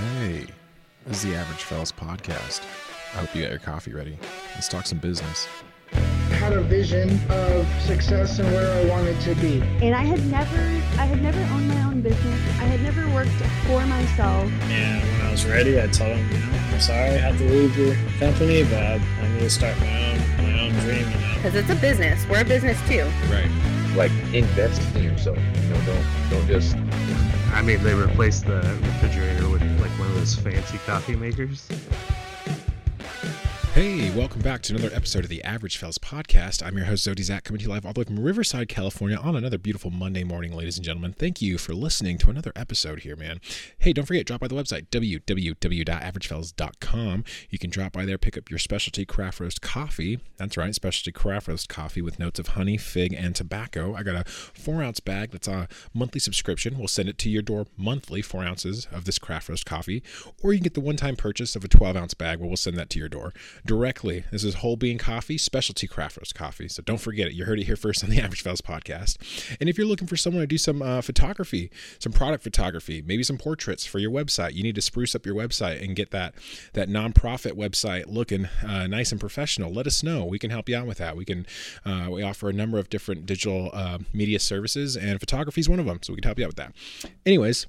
Hey, this is the Average Fellas podcast. I hope you got your coffee ready. Let's talk some business. had a vision of success and where I wanted to be. and I had never I had never owned my own business. I had never worked for myself. And when I was ready, I told him, you know, I'm sorry I have to leave your company, but I, I need to start my own my own dream. You know, because it's a business. We're a business too. Right. like invest in yourself. You know, don't don't just I mean, they replaced the refrigerator with like one of those fancy coffee makers. Hey, welcome back to another episode of the Average Fellas podcast. I'm your host, Zodi Zach, coming to you live all the way from Riverside, California on another beautiful Monday morning, ladies and gentlemen. Thank you for listening to another episode here, man. Hey, don't forget, drop by the website, www.averagefellas.com. You can drop by there, pick up your specialty craft roast coffee. That's right, specialty craft roast coffee with notes of honey, fig, and tobacco. I got a four ounce bag that's a monthly subscription. We'll send it to your door monthly, four ounces of this craft roast coffee. Or you can get the one time purchase of a 12 ounce bag where we'll send that to your door directly. This is whole bean coffee, specialty craft roast coffee. So don't forget it. You heard it here first on the Average Fellas podcast. And if you're looking for someone to do some uh, photography, some product photography, maybe some portraits for your website, you need to spruce up your website and get that that nonprofit website looking uh, nice and professional. Let us know. We can help you out with that. We can uh, we offer a number of different digital uh, media services, and photography is one of them. So we can help you out with that. Anyways.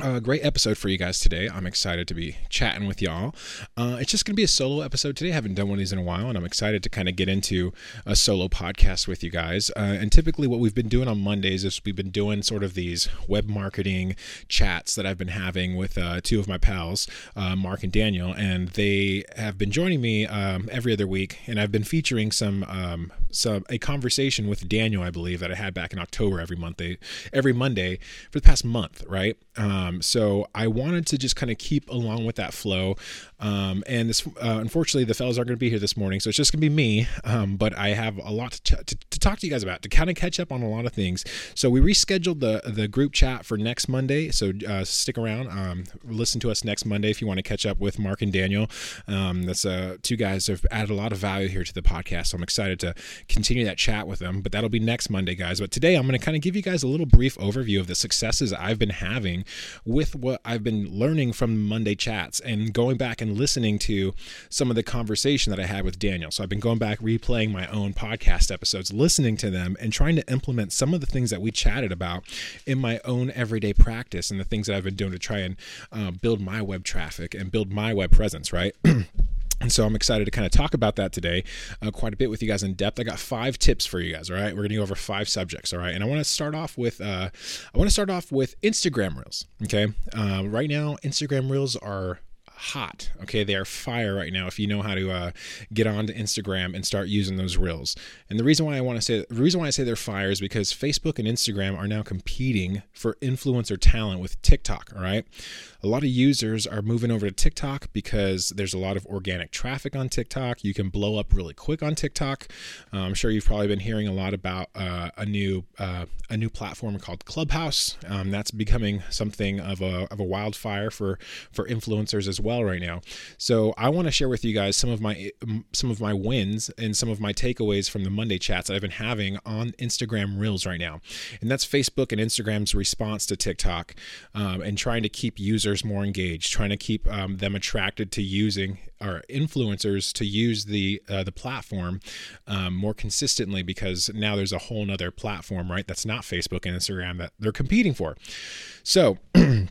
Uh, great episode for you guys today. I'm excited to be chatting with y'all. Uh, it's just going to be a solo episode today. I haven't done one of these in a while, and I'm excited to kind of get into a solo podcast with you guys. Uh, and typically, what we've been doing on Mondays is we've been doing sort of these web marketing chats that I've been having with uh, two of my pals, uh, Mark and Daniel, and they have been joining me um, every other week. And I've been featuring some um, some a conversation with Daniel, I believe, that I had back in October every month, every Monday for the past month, right? Um, so I wanted to just kind of keep along with that flow. Um, and this, uh, unfortunately, the fellas aren't going to be here this morning, so it's just going to be me. Um, but I have a lot to, ch- to, to talk to you guys about to kind of catch up on a lot of things. So we rescheduled the the group chat for next Monday. So uh, stick around, um, listen to us next Monday if you want to catch up with Mark and Daniel. Um, that's uh, two guys have added a lot of value here to the podcast. So I'm excited to continue that chat with them. But that'll be next Monday, guys. But today I'm going to kind of give you guys a little brief overview of the successes I've been having with what I've been learning from Monday chats and going back and listening to some of the conversation that I had with Daniel. So I've been going back, replaying my own podcast episodes, listening to them, and trying to implement some of the things that we chatted about in my own everyday practice and the things that I've been doing to try and uh, build my web traffic and build my web presence, right? And so I'm excited to kind of talk about that today uh, quite a bit with you guys in depth. I got five tips for you guys. All right, we're going to go over five subjects. All right, and I want to start off with uh, I want to start off with Instagram Reels. Okay, uh, right now Instagram Reels are hot. Okay, they are fire right now. If you know how to uh, get onto Instagram and start using those reels, and the reason why I want to say the reason why I say they're fire is because Facebook and Instagram are now competing for influencer talent with TikTok. All right, a lot of users are moving over to TikTok because there's a lot of organic traffic on TikTok. You can blow up really quick on TikTok. Uh, I'm sure you've probably been hearing a lot about uh, a new uh, a new platform called Clubhouse. Um, that's becoming something of a, of a wildfire for for influencers as well right now. So I want to share with you guys some of my some of my wins and some of my takeaways from the Monday chats I've been having on Instagram Reels right now, and that's Facebook and Instagram's response to TikTok um, and trying to keep users more engaged, trying to keep um, them attracted to using our influencers to use the uh, the platform um, more consistently because now there's a whole nother platform right that's not Facebook and Instagram that they're competing for. So.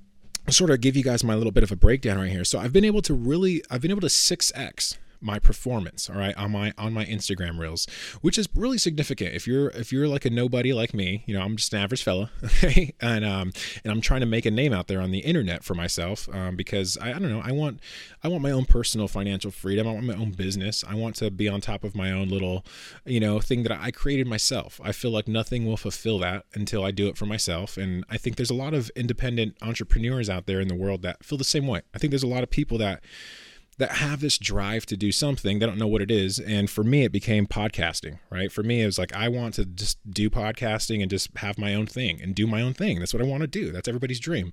sort of give you guys my little bit of a breakdown right here. So I've been able to really, I've been able to 6x my performance all right on my on my instagram reels which is really significant. If you're if you're like a nobody like me you know i'm just an average fella okay? And um and i'm trying to make a name out there on the internet for myself um, because I, I don't know i want i want my own personal financial freedom. I want my own business. I want to be on top of my own little you know thing that i created myself. I feel like nothing will fulfill that until i do it for myself. And i think there's a lot of independent entrepreneurs out there in the world that feel the same way. I think there's a lot of people that that have this drive to do something. They don't know what it is. And for me, it became podcasting, right? For me, it was like, I want to just do podcasting and just have my own thing and do my own thing. That's what I want to do. That's everybody's dream,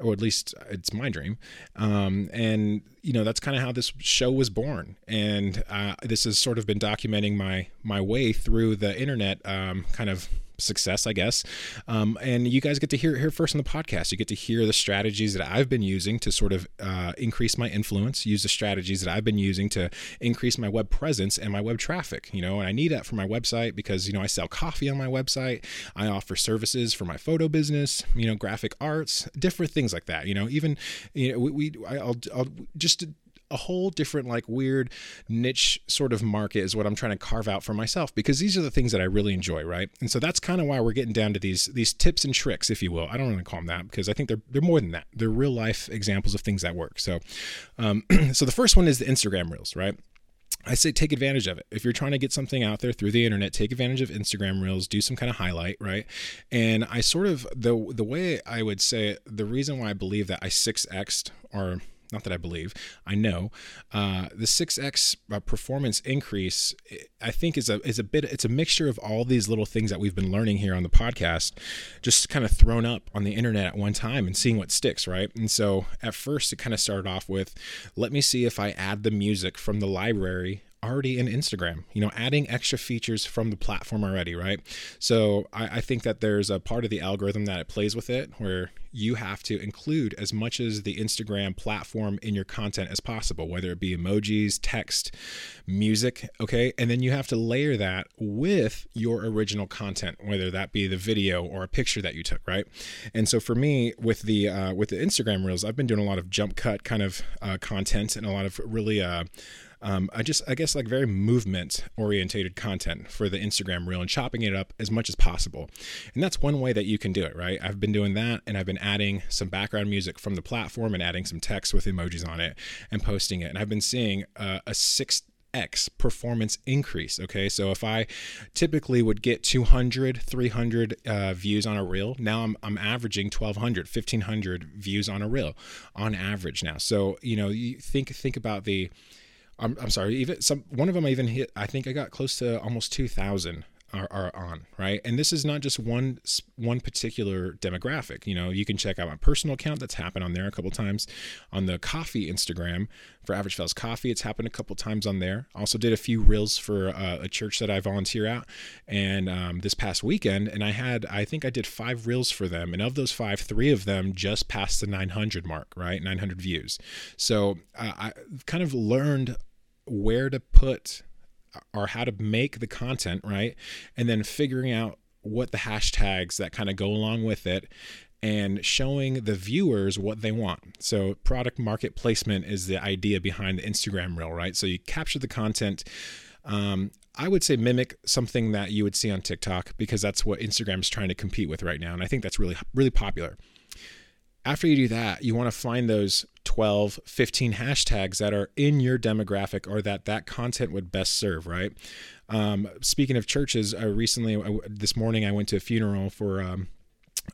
or at least it's my dream. Um, and, you know, that's kind of how this show was born. And uh, this has sort of been documenting my, my way through the internet um, kind of success, I guess. Um, and you guys get to hear it here first on the podcast. You get to hear the strategies that I've been using to sort of uh, increase my influence, use the strategies that I've been using to increase my web presence and my web traffic, you know, and I need that for my website because, you know, I sell coffee on my website. I offer services for my photo business, you know, graphic arts, different things like that, you know, even, you know, we, we I'll, I'll just a whole different like weird niche sort of market is what I'm trying to carve out for myself because these are the things that I really enjoy, right? And so that's kind of why we're getting down to these these tips and tricks, if you will. I don't want to call them that because I think they're they're more than that. They're real life examples of things that work. So, um, so the first one is the Instagram Reels, right? I say take advantage of it. If you're trying to get something out there through the internet, take advantage of Instagram Reels, do some kind of highlight, right? And I sort of the the way I would say it, the reason why I believe that I 6xed or not that I believe, I know, uh, the 6x uh, performance increase, I think is a is a bit it's a mixture of all these little things that we've been learning here on the podcast, just kind of thrown up on the internet at one time and seeing what sticks, right? And so at first it kind of started off with, let me see if I add the music from the library already in Instagram, you know, adding extra features from the platform already, right? So I, I, think that there's a part of the algorithm that it plays with it where you have to include as much as the Instagram platform in your content as possible, whether it be emojis, text, music, okay? And then you have to layer that with your original content, whether that be the video or a picture that you took, right? And so for me, with the uh, with the Instagram reels, I've been doing a lot of jump cut kind of uh, content and a lot of really uh, um, I just, I guess, like very movement orientated content for the Instagram reel and chopping it up as much as possible. And that's one way that you can do it, right? I've been doing that and I've been adding some background music from the platform and adding some text with emojis on it and posting it. And I've been seeing uh, a six X performance increase. Okay, so if I typically would get 200, 300 uh, views on a reel, now I'm, I'm averaging 1200, 1500 views on a reel on average now. So, you know, you think, think about the, I'm, I'm sorry, even some one of them I even hit. I think I got close to almost two thousand are, are on right? And this is not just one one particular demographic you know you can check out my personal account that's happened on there a couple times. On the coffee instagram for average fellas coffee it's happened a couple times on there. Also did a few reels for uh, a church that i volunteer at. And um, this past weekend and i had i think i did five reels for them. And of those five three of them just passed the 900 mark right? 900 views. So uh, i kind of learned where to put or how to make the content, right? And then figuring out what the hashtags that kind of go along with it and showing the viewers what they want. So, product market placement is the idea behind the Instagram reel, right? So, you capture the content. Um, I would say mimic something that you would see on TikTok because that's what Instagram is trying to compete with right now. And I think that's really, really popular. After you do that, you want to find those 12, 15 hashtags that are in your demographic or that that content would best serve, right? Um, speaking of churches, I recently, I, this morning, I went to a funeral for. Um,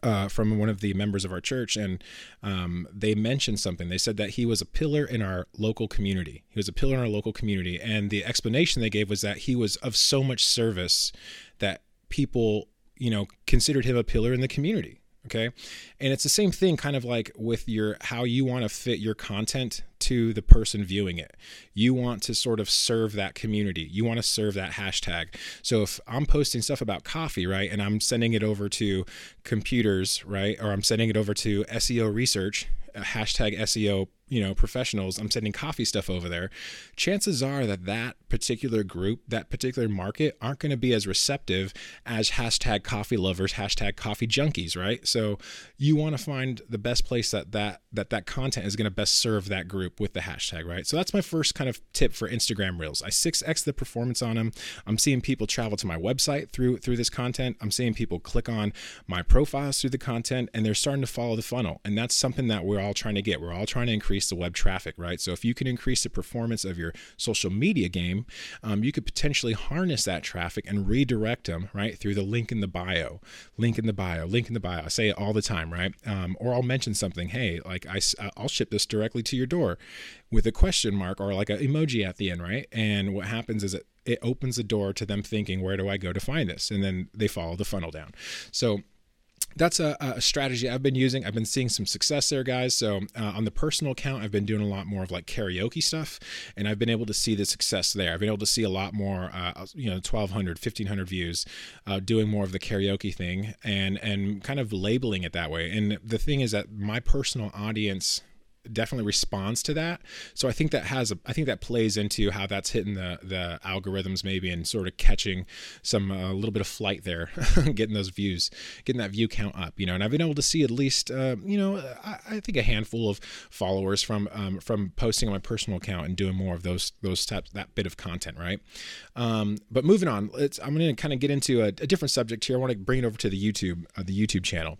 uh, from one of the members of our church, and um, they mentioned something. They said that he was a pillar in our local community. He was a pillar in our local community, and the explanation they gave was that he was of so much service that people, you know, considered him a pillar in the community okay? And it's the same thing kind of like with your how you want to fit your content to the person viewing it. You want to sort of serve that community. You want to serve that hashtag. So if i'm posting stuff about coffee right and i'm sending it over to computers right or i'm sending it over to seo research uh, hashtag seo you know professionals i'm sending coffee stuff over there. Chances are that that particular group that particular market aren't going to be as receptive as hashtag coffee lovers hashtag coffee junkies right? So you want to find the best place that that that that content is going to best serve that group with the hashtag right? So that's my first kind of tip for instagram reels. I 6x the performance on them i'm seeing people travel to my website through through this content. I'm seeing people click on my profiles through the content and they're starting to follow the funnel. And that's something that we're all trying to get. We're all trying to increase increase the web traffic, right? So if you can increase the performance of your social media game, um, you could potentially harness that traffic and redirect them, right, through the link in the bio, link in the bio, link in the bio. I say it all the time, right? Um, or I'll mention something, hey, like I, I'll ship this directly to your door with a question mark or like an emoji at the end, right? And what happens is it it opens the door to them thinking, where do I go to find this? And then they follow the funnel down. So that's a, a, strategy I've been using. I've been seeing some success there, guys. So uh, on the personal account, I've been doing a lot more of like karaoke stuff, and I've been able to see the success there. I've been able to see a lot more, uh, you know, 1,200, 1,500 views, uh, doing more of the karaoke thing, and and kind of labeling it that way. And the thing is that my personal audience definitely responds to that. So I think that has a, I think that plays into how that's hitting the the algorithms maybe and sort of catching some a uh, little bit of flight there, getting those views, getting that view count up, you know. And I've been able to see at least, uh, you know, I, I, think a handful of followers from um, from posting on my personal account and doing more of those those types that bit of content, right? Um, but moving on, let's I'm going to kind of get into a, a, different subject here. I want to bring it over to the YouTube uh, the YouTube channel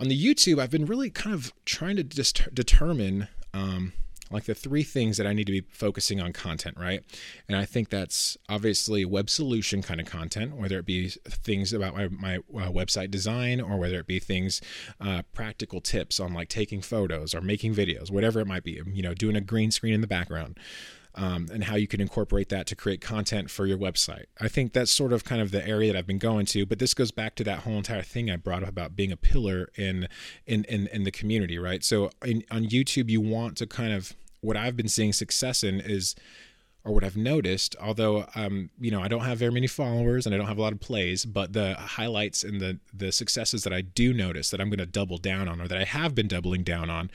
on the YouTube, I've been really kind of trying to just determine um, like the three things that I need to be focusing on content, right? And I think that's obviously web solution kind of content, whether it be things about my, my uh, website design or whether it be things, uh, practical tips on like taking photos or making videos, whatever it might be, you know, doing a green screen in the background um, and how you can incorporate that to create content for your website. I think that's sort of kind of the area that I've been going to, but this goes back to that whole entire thing I brought up about being a pillar in in in, in the community, right? So in, on YouTube, you want to kind of what I've been seeing success in is or what I've noticed, although um, you know I don't have very many followers and I don't have a lot of plays, but the highlights and the the successes that I do notice that I'm going to double down on, or that I have been doubling down on,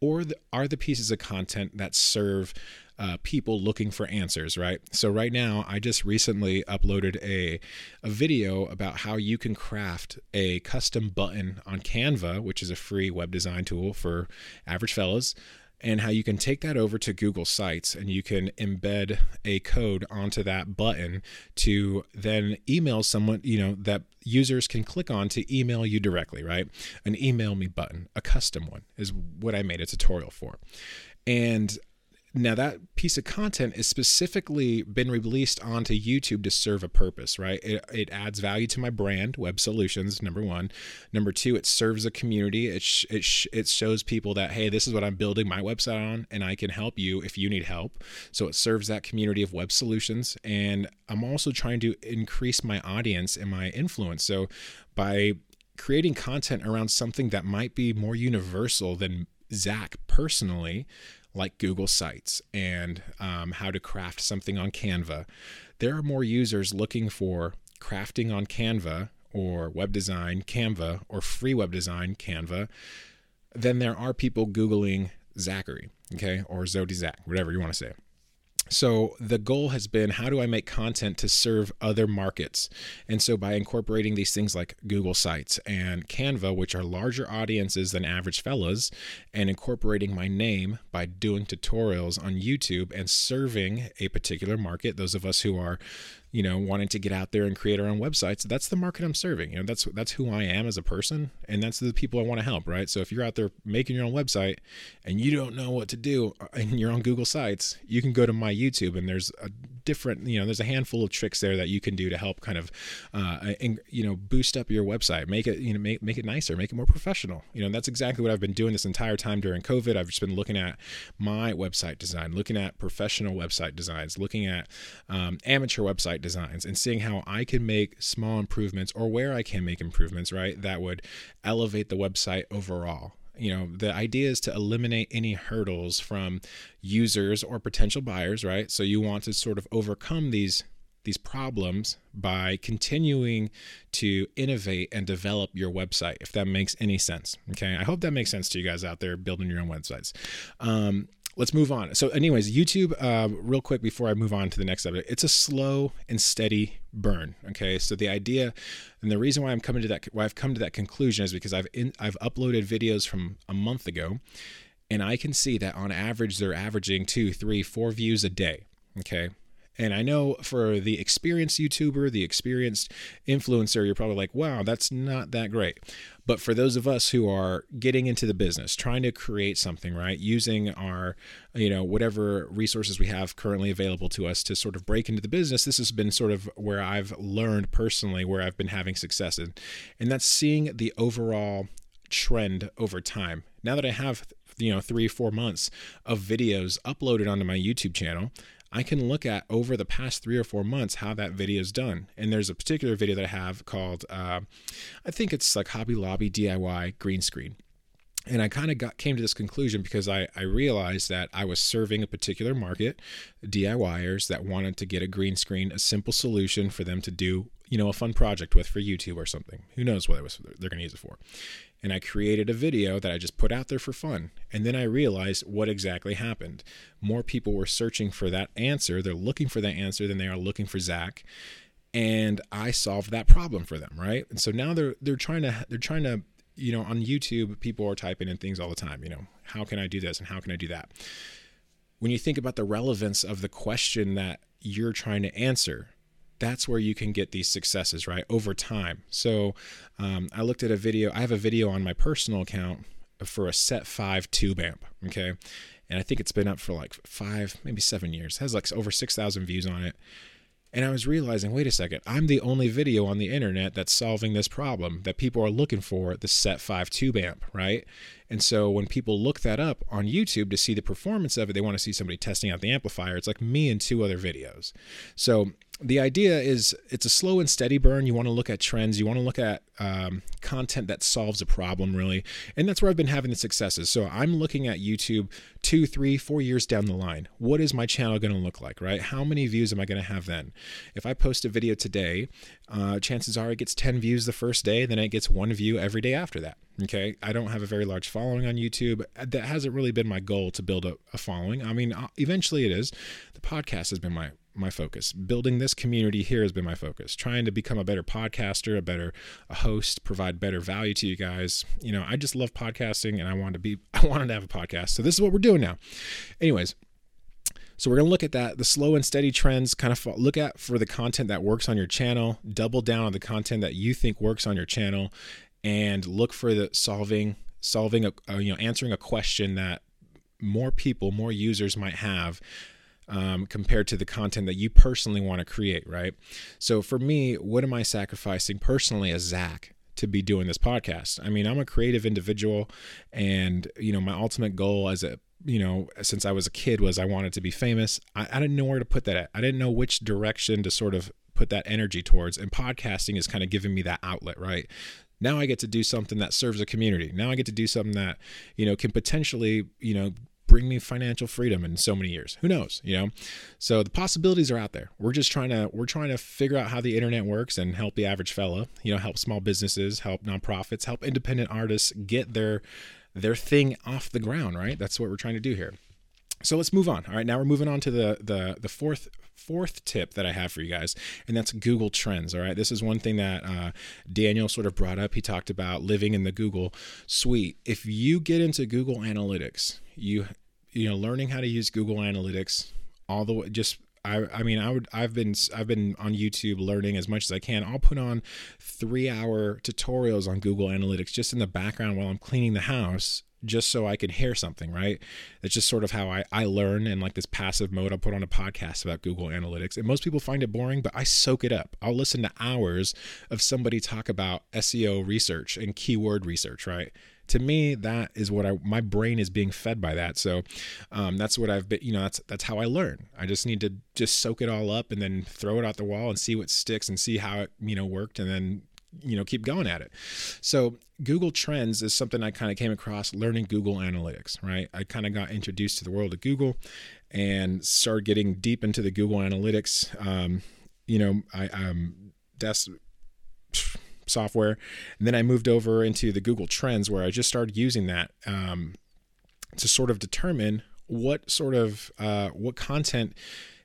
or the, are the pieces of content that serve uh, people looking for answers, right? So right now, I just recently uploaded a a video about how you can craft a custom button on Canva, which is a free web design tool for average fellows and how you can take that over to Google Sites and you can embed a code onto that button to then email someone, you know, that users can click on to email you directly, right? An email me button, a custom one is what I made a tutorial for. And now that piece of content is specifically been released onto YouTube to serve a purpose, right? It, it adds value to my brand, Web Solutions, number one. Number two, it serves a community. It, sh- it, sh- it shows people that, hey, this is what I'm building my website on, and I can help you if you need help. So it serves that community of Web Solutions. And I'm also trying to increase my audience and my influence. So by creating content around something that might be more universal than Zach personally, like Google Sites and um, how to craft something on Canva, there are more users looking for crafting on Canva or web design Canva or free web design Canva than there are people Googling Zachary, okay, or Zodi Zach, whatever you want to say. So the goal has been how do I make content to serve other markets? And so by incorporating these things like Google Sites and Canva, which are larger audiences than average fellas, and incorporating my name by doing tutorials on YouTube and serving a particular market, those of us who are you know, wanting to get out there and create our own websites, that's the market I'm serving. You know, that's that's who I am as a person, and that's the people I want to help, right? So if you're out there making your own website and you don't know what to do and uh, you're on Google Sites, you can go to my YouTube and there's a different, you know, there's a handful of tricks there that you can do to help kind of, uh, and, you know, boost up your website, make it, you know, make make it nicer, make it more professional. You know, that's exactly what I've been doing this entire time during COVID. I've just been looking at my website design, looking at professional website designs, looking at um, amateur website website designs and seeing how I can make small improvements or where I can make improvements, right? That would elevate the website overall. You know, the idea is to eliminate any hurdles from users or potential buyers, right? So you want to sort of overcome these these problems by continuing to innovate and develop your website if that makes any sense okay i hope that makes sense to you guys out there building your own websites um, let's move on. So, anyways, YouTube, uh, real quick before I move on to the next subject, it's a slow and steady burn. Okay, so the idea and the reason why I'm coming to that, why I've come to that conclusion is because I've in, I've uploaded videos from a month ago, and I can see that on average they're averaging two, three, four views a day. Okay, and I know for the experienced YouTuber, the experienced influencer, you're probably like, wow, that's not that great. But for those of us who are getting into the business, trying to create something, right, using our, you know, whatever resources we have currently available to us to sort of break into the business, this has been sort of where I've learned personally where I've been having success in. And that's seeing the overall trend over time. Now that I have you know three four months of videos uploaded onto my youtube channel I can look at over the past three or four months how that video is done. And there's a particular video that I have called, uh, I think it's like Hobby Lobby DIY green screen and I kind of got came to this conclusion because I, I realized that I was serving a particular market, DIYers that wanted to get a green screen, a simple solution for them to do, you know, a fun project with for YouTube or something. Who knows what it was they're going to use it for. And I created a video that I just put out there for fun. And then I realized what exactly happened. More people were searching for that answer. They're looking for that answer than they are looking for Zach. And I solved that problem for them, right? And so now they're they're trying to they're trying to you know, on YouTube, people are typing in things all the time, you know, how can I do this and how can I do that? When you think about the relevance of the question that you're trying to answer, that's where you can get these successes, right? Over time. So um, I looked at a video, I have a video on my personal account for a set five tube amp, okay? And I think it's been up for like five, maybe seven years. It has like over 6,000 views on it. And I was realizing, wait a second, I'm the only video on the internet that's solving this problem that people are looking for the Set 5 tube amp, right? And so when people look that up on YouTube to see the performance of it, they want to see somebody testing out the amplifier. It's like me and two other videos. So the idea is it's a slow and steady burn. You want to look at trends. You want to look at um, content that solves a problem, really. And that's where I've been having the successes. So I'm looking at YouTube two, three, four years down the line. What is my channel going to look like, right? How many views am I going to have then? If I post a video today, uh, chances are it gets 10 views the first day, then it gets one view every day after that. Okay. I don't have a very large following on YouTube. That hasn't really been my goal to build a, a following. I mean, uh, eventually it is. The podcast has been my my focus. Building this community here has been my focus. Trying to become a better podcaster, a better a host, provide better value to you guys. You know, I just love podcasting and I wanted to be I wanted to have a podcast. So this is what we're doing now. Anyways, so we're going to look at that, the slow and steady trends, kind of look at for the content that works on your channel, double down on the content that you think works on your channel and look for the solving solving a, you know answering a question that more people, more users might have um, compared to the content that you personally want to create, right? So for me, what am I sacrificing personally as Zach? to be doing this podcast. I mean, I'm a creative individual and you know, my ultimate goal as a you know, since I was a kid was I wanted to be famous. I, I didn't know where to put that at. I didn't know which direction to sort of put that energy towards. And podcasting is kind of giving me that outlet, right? Now I get to do something that serves a community. Now I get to do something that, you know, can potentially, you know, bring me financial freedom in so many years. Who knows, you know? So the possibilities are out there. We're just trying to we're trying to figure out how the internet works and help the average fella, you know, help small businesses, help nonprofits, help independent artists get their their thing off the ground, right? That's what we're trying to do here. So let's move on. All right, now we're moving on to the the the fourth fourth tip that I have for you guys, and that's Google Trends. All right, this is one thing that uh, Daniel sort of brought up. He talked about living in the Google suite. If you get into Google Analytics, you you know learning how to use Google Analytics all the way just I, I mean I would I've been I've been on YouTube learning as much as I can. I'll put on 3 hour tutorials on Google Analytics just in the background while I'm cleaning the house just so I can hear something, right? It's just sort of how I, I learn in like this passive mode. I'll put on a podcast about Google Analytics. And most people find it boring, but I soak it up. I'll listen to hours of somebody talk about SEO research and keyword research, right? To me, that is what I my brain is being fed by that. So um, that's what I've been, you know, that's that's how I learn. I just need to just soak it all up and then throw it out the wall and see what sticks and see how it, you know, worked and then you know keep going at it so google trends is something i kind of came across learning google analytics right i kind of got introduced to the world of google and started getting deep into the google analytics um, you know i um desk software. And then i moved over into the google trends where i just started using that um, to sort of determine what sort of uh, what content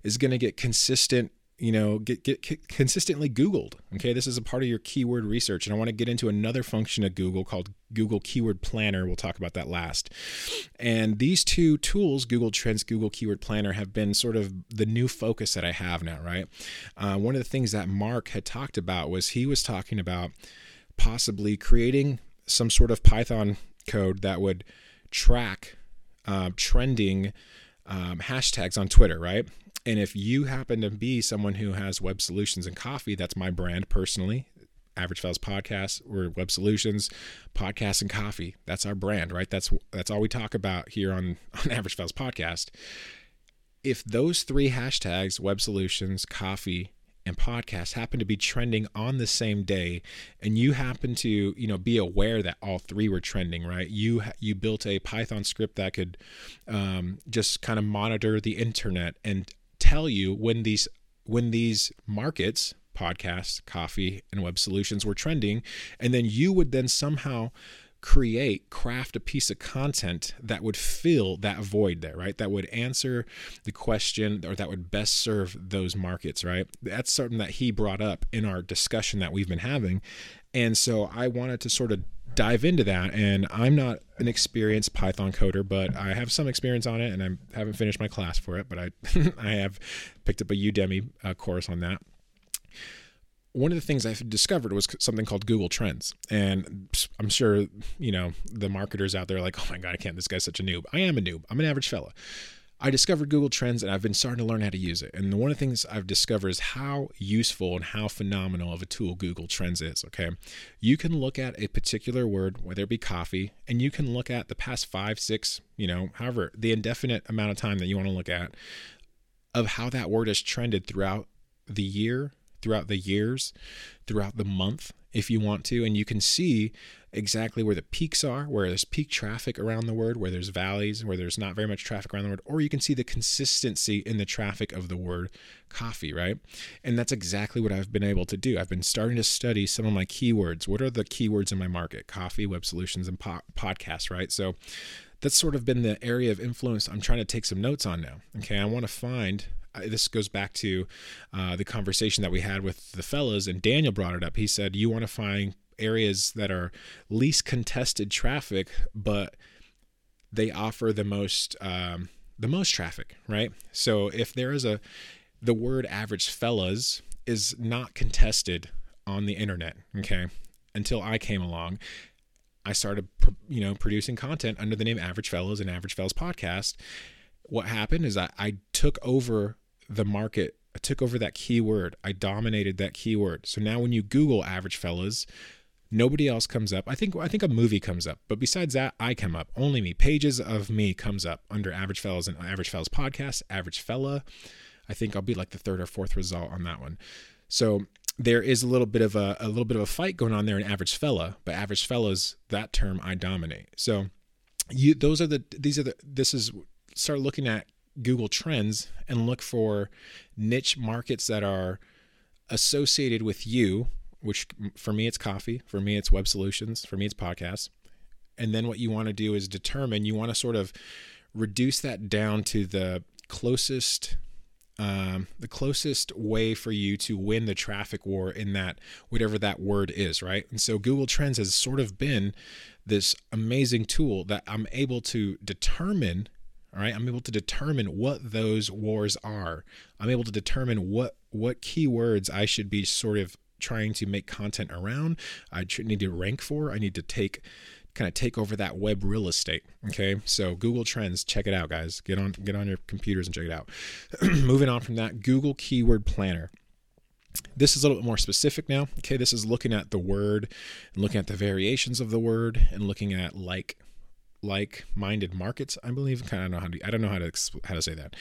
is going to get consistent you know get, get consistently googled okay? This is a part of your keyword research and i want to get into another function of google called google keyword planner. We'll talk about that last. And these two tools google trends google keyword planner have been sort of the new focus that i have now right? Uh, one of the things that mark had talked about was he was talking about possibly creating some sort of python code that would track uh, trending um, hashtags on twitter right and if you happen to be someone who has web solutions and coffee, that's my brand personally. Average Fellas Podcast, we're web solutions, podcasts, and coffee. That's our brand, right? That's that's all we talk about here on on Average Fellas Podcast. if those three hashtags, web solutions, coffee, and podcast happen to be trending on the same day and you happen to you know be aware that all three were trending right you you built a python script that could um, just kind of monitor the internet and tell you when these when these markets podcasts coffee and web solutions were trending and then you would then somehow create, craft a piece of content that would fill that void there, right? That would answer the question or that would best serve those markets, right? That's something that he brought up in our discussion that we've been having. And so I wanted to sort of dive into that and i'm not an experienced python coder but i have some experience on it and i haven't finished my class for it but i i have picked up a udemy uh, course on that one of the things I discovered was something called Google Trends. And I'm sure, you know, the marketers out there are like, oh my God, I can't. This guy's such a noob. I am a noob. I'm an average fella. I discovered Google Trends and I've been starting to learn how to use it. And one of the things I've discovered is how useful and how phenomenal of a tool Google Trends is. Okay. You can look at a particular word, whether it be coffee, and you can look at the past five, six, you know, however, the indefinite amount of time that you want to look at of how that word has trended throughout the year throughout the years, throughout the month, if you want to. And you can see exactly where the peaks are, where there's peak traffic around the word, where there's valleys, where there's not very much traffic around the word, or you can see the consistency in the traffic of the word coffee, right? And that's exactly what I've been able to do. I've been starting to study some of my keywords. What are the keywords in my market? Coffee, web solutions, and po- podcasts, right? So that's sort of been the area of influence I'm trying to take some notes on now. Okay, I want to find this goes back to uh, the conversation that we had with the fellas, and Daniel brought it up. He said, You want to find areas that are least contested traffic, but they offer the most um, the most traffic, right? So if there is a the word average fellas is not contested on the internet, okay? Until I came along, I started you know producing content under the name Average Fellas and Average Fellas podcast. What happened is I, I took over the market. I took over that keyword. I dominated that keyword. So now when you Google average fellas, nobody else comes up. I think I think a movie comes up, but besides that, I come up. Only me. Pages of me comes up under average fellas and average fellas podcast, average fella. I think I'll be like the third or fourth result on that one. So there is a little bit of a, a little bit of a fight going on there in average fella, but average fellas, that term I dominate. So you those are the these are the this is start looking at Google Trends and look for niche markets that are associated with you, which for me it's coffee, for me it's web solutions, for me it's podcasts. And then what you want to do is determine, you want to sort of reduce that down to the closest um, the closest way for you to win the traffic war in that whatever that word is, right? And so Google Trends has sort of been this amazing tool that I'm able to determine all right, I'm able to determine what those wars are. I'm able to determine what what keywords I should be sort of trying to make content around. I need to rank for. I need to take kind of take over that web real estate. Okay, so Google Trends, check it out, guys. Get on get on your computers and check it out. Moving on from that, Google Keyword Planner. This is a little bit more specific now. Okay, this is looking at the word and looking at the variations of the word and looking at like like-minded markets. I believe. Kind of know how to. I don't know how to how to say that.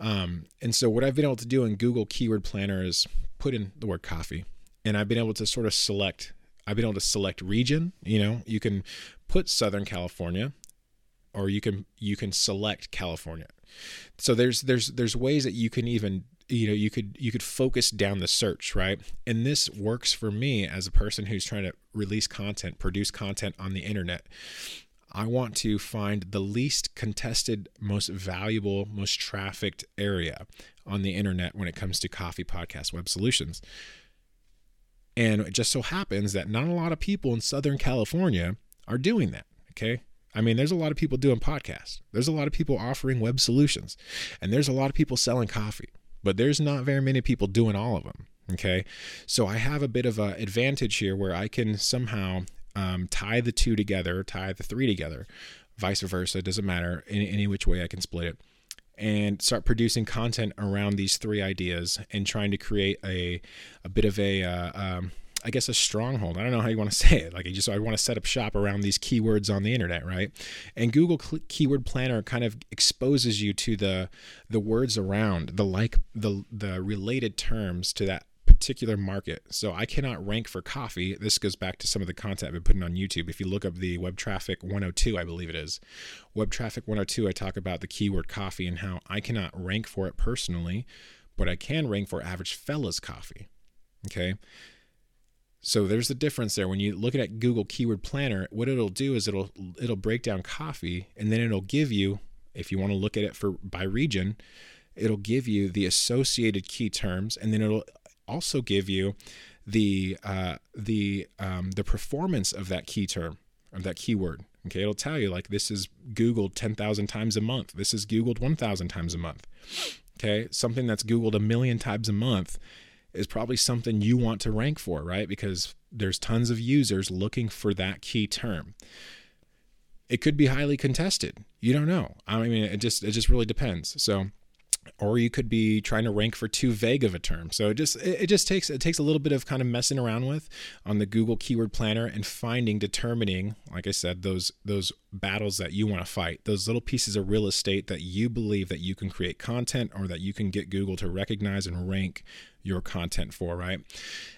Um, and so what I've been able to do in Google Keyword Planner is put in the word coffee, and I've been able to sort of select. I've been able to select region. You know, you can put Southern California, or you can you can select California. So there's there's there's ways that you can even you know you could you could focus down the search right and this works for me as a person who's trying to release content produce content on the internet I want to find the least contested, most valuable, most trafficked area on the internet when it comes to coffee podcast web solutions. And it just so happens that not a lot of people in Southern California are doing that. Okay. I mean, there's a lot of people doing podcasts, there's a lot of people offering web solutions, and there's a lot of people selling coffee, but there's not very many people doing all of them. Okay. So I have a bit of an advantage here where I can somehow um, tie the two together, tie the three together, vice versa. It doesn't matter any, any which way I can split it, and start producing content around these three ideas and trying to create a a bit of a uh, um, I guess a stronghold. I don't know how you want to say it. Like I just I want to set up shop around these keywords on the internet, right? And Google Keyword Planner kind of exposes you to the the words around the like the the related terms to that particular market. So I cannot rank for coffee. This goes back to some of the content I've been putting on YouTube. If you look up the Web Traffic 102, I believe it is Web Traffic 102, I talk about the keyword coffee and how I cannot rank for it personally, but I can rank for average fellas coffee. Okay. So there's the difference there. When you look at Google Keyword Planner, what it'll do is it'll it'll break down coffee and then it'll give you, if you want to look at it for by region, it'll give you the associated key terms and then it'll also give you the uh, the um, the performance of that key term of that keyword. Okay, it'll tell you like this is Googled ten thousand times a month. This is Googled one thousand times a month. Okay, something that's Googled a million times a month is probably something you want to rank for, right? Because there's tons of users looking for that key term. It could be highly contested. You don't know. I mean, it just it just really depends. So or you could be trying to rank for too vague of a term. So it just it just takes it takes a little bit of kind of messing around with on the Google Keyword Planner and finding determining, like I said, those those battles that you want to fight, those little pieces of real estate that you believe that you can create content or that you can get Google to recognize and rank your content for, right?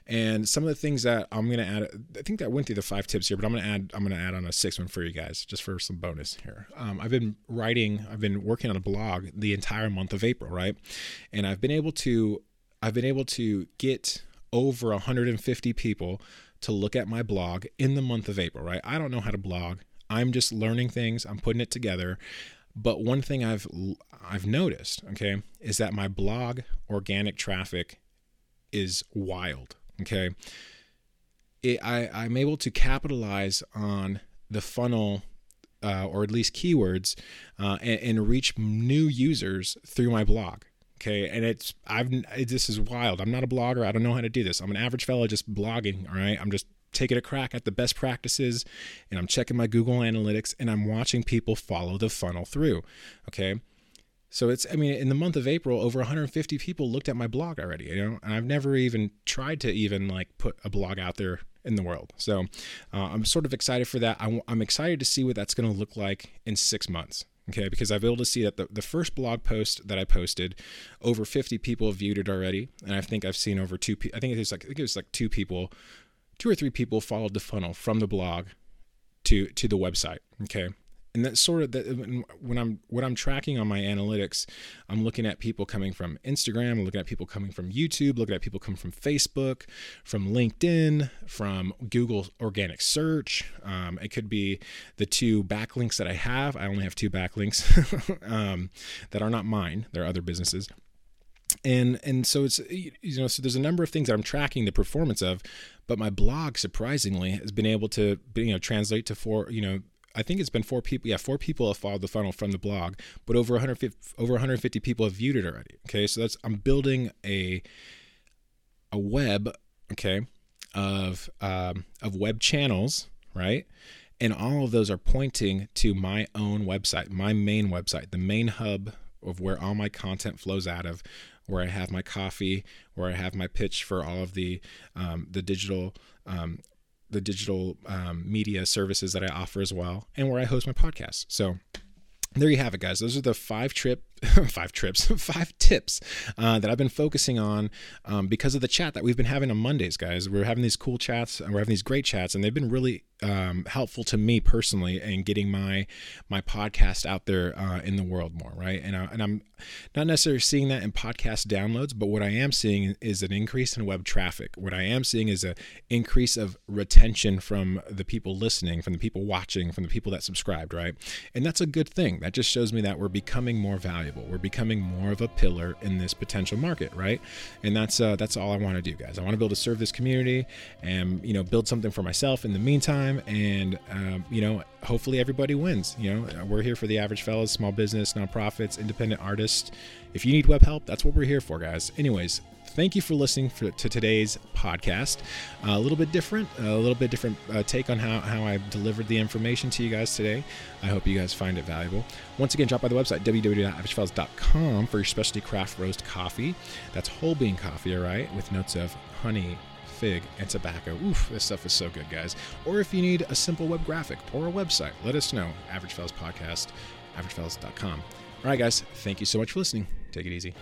And some of the things that I'm to add, I think that went through the five tips here, but I'm to add, I'm to add on a sixth one for you guys, just for some bonus here. Um, I've been writing, I've been working on a blog the entire month of April, right? And I've been able to, I've been able to get over 150 people to look at my blog in the month of April, right? I don't know how to blog. I'm just learning things. I'm putting it together. But one thing I've I've noticed, okay, is that my blog organic traffic is wild. Okay. It, I, I'm able to capitalize on the funnel uh, or at least keywords uh, and, and, reach new users through my blog. Okay. And it's, I've, this is wild. I'm not a blogger. I don't know how to do this. I'm an average fellow just blogging. All right. I'm just taking a crack at the best practices and I'm checking my Google Analytics and I'm watching people follow the funnel through. Okay. So it's, I mean, in the month of April, over 150 people looked at my blog already, you know, and I've never even tried to even like put a blog out there in the world. So uh, I'm sort of excited for that. I, am excited to see what that's going to look like in six months. Okay, because I've been able to see that the, the first blog post that I posted, over 50 people viewed it already, and I think I've seen over two. I think it was like I think it was like two people, two or three people followed the funnel from the blog to to the website. Okay, and that's sort of that when i'm what i'm tracking on my analytics i'm looking at people coming from instagram i'm looking at people coming from youtube looking at people coming from facebook from linkedin from google organic search. Um, it could be the two backlinks that i have. I only have two backlinks um, that are not mine. They're other businesses. And and so it's you know so there's a number of things that I'm tracking the performance of, but my blog surprisingly has been able to you know translate to four you know I think it's been four people. Yeah, four people have followed the funnel from the blog, but over 150 over 150 people have viewed it already. Okay, so that's I'm building a a web. Okay, of um, of web channels, right? And all of those are pointing to my own website, my main website, the main hub of where all my content flows out of, where I have my coffee, where I have my pitch for all of the um, the digital um, the digital um, media services that I offer as well, and where I host my podcast. So there you have it, guys. Those are the five trip, five trips, five tips uh, that I've been focusing on um, because of the chat that we've been having on Mondays, guys. We're having these cool chats and we're having these great chats, and they've been really um, helpful to me personally in getting my my podcast out there uh, in the world more, right? And I, and I'm not necessarily seeing that in podcast downloads, but what I am seeing is an increase in web traffic. What I am seeing is an increase of retention from the people listening, from the people watching, from the people that subscribed, right? And that's a good thing. That just shows me that we're becoming more valuable. We're becoming more of a pillar in this potential market, right? And that's uh, that's all I want to do, guys. I want to be able to serve this community and you know build something for myself in the meantime, and um, you know hopefully everybody wins. You know, we're here for the average fellows, small business, nonprofits, independent artists. If you need web help, that's what we're here for, guys. Anyways, thank you for listening for, to today's podcast. Uh, a little bit different, a little bit different uh, take on how, how I delivered the information to you guys today. I hope you guys find it valuable. Once again, drop by the website, www.averagefellas.com for your specialty craft roast coffee. That's whole bean coffee, all right, with notes of honey, fig, and tobacco. Oof, this stuff is so good, guys. Or if you need a simple web graphic or a website, let us know. Average Podcast, averagefellas.com. All right, guys, thank you so much for listening. Take it easy.